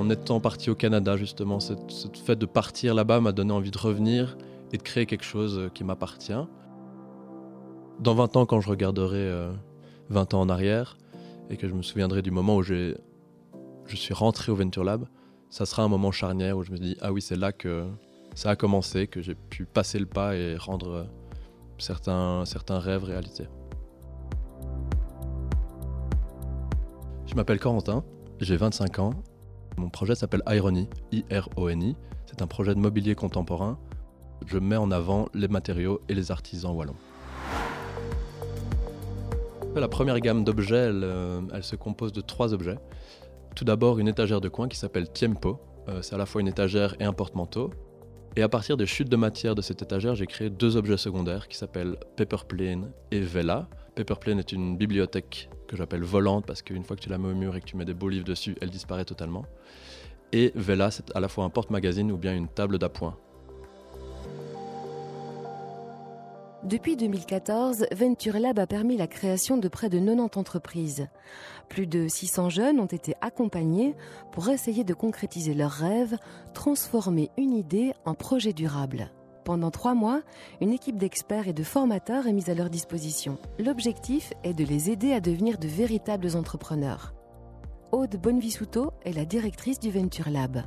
en étant parti au Canada, justement. Ce fait de partir là-bas m'a donné envie de revenir et de créer quelque chose qui m'appartient. Dans 20 ans, quand je regarderai 20 euh, ans en arrière et que je me souviendrai du moment où je suis rentré au Venture Lab, ça sera un moment charnière où je me dis ah oui, c'est là que ça a commencé, que j'ai pu passer le pas et rendre certains, certains rêves réalité. Je m'appelle Corentin, j'ai 25 ans. Mon projet s'appelle Irony, I-R-O-N-I. C'est un projet de mobilier contemporain. Je mets en avant les matériaux et les artisans wallons. La première gamme d'objets, elle, euh, se compose de trois objets. Tout d'abord, une étagère de coin qui s'appelle Tiempo. Euh, c'est à la fois une étagère et un porte-manteau. Et à partir des chutes de matière de cette étagère, j'ai créé deux objets secondaires qui s'appellent Paperplane et Vela. Paperplane est une bibliothèque que j'appelle volante parce qu'une fois que tu la mets au mur et que tu mets des beaux livres dessus, elle disparaît totalement. Et Vela, c'est à la fois un porte-magazine ou bien une table d'appoint. Depuis 2014, Venture Lab a permis la création de près de 90 entreprises. Plus de 600 jeunes ont été accompagnés pour essayer de concrétiser leurs rêves, transformer une idée en projet durable. Pendant trois mois, une équipe d'experts et de formateurs est mise à leur disposition. L'objectif est de les aider à devenir de véritables entrepreneurs. Aude Bonvisuto est la directrice du Venture Lab.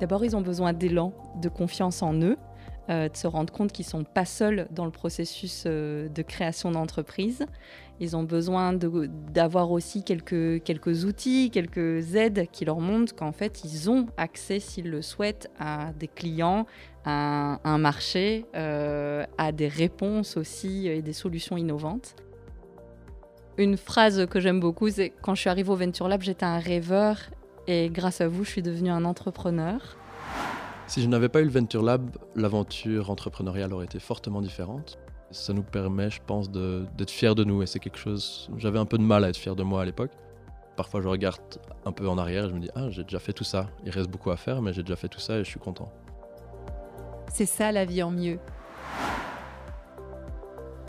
D'abord, ils ont besoin d'élan, de confiance en eux, euh, de se rendre compte qu'ils ne sont pas seuls dans le processus euh, de création d'entreprise. Ils ont besoin d'avoir aussi quelques, quelques outils, quelques aides qui leur montrent qu'en fait, ils ont accès, s'ils le souhaitent, à des clients, à un marché, euh, à des réponses aussi et des solutions innovantes. Une phrase que j'aime beaucoup, c'est quand je suis arrivée au Venture Lab, j'étais un rêveur et grâce à vous, je suis devenue un entrepreneur. Si je n'avais pas eu le Venture Lab, l'aventure entrepreneuriale aurait été fortement différente. Ça nous permet, je pense, d'être fiers de nous et c'est quelque chose. J'avais un peu de mal à être fier de moi à l'époque. Parfois, je regarde un peu en arrière et je me dis Ah, j'ai déjà fait tout ça. Il reste beaucoup à faire, mais j'ai déjà fait tout ça et je suis content. C'est ça la vie en mieux.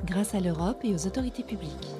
Grâce à l'Europe et aux autorités publiques.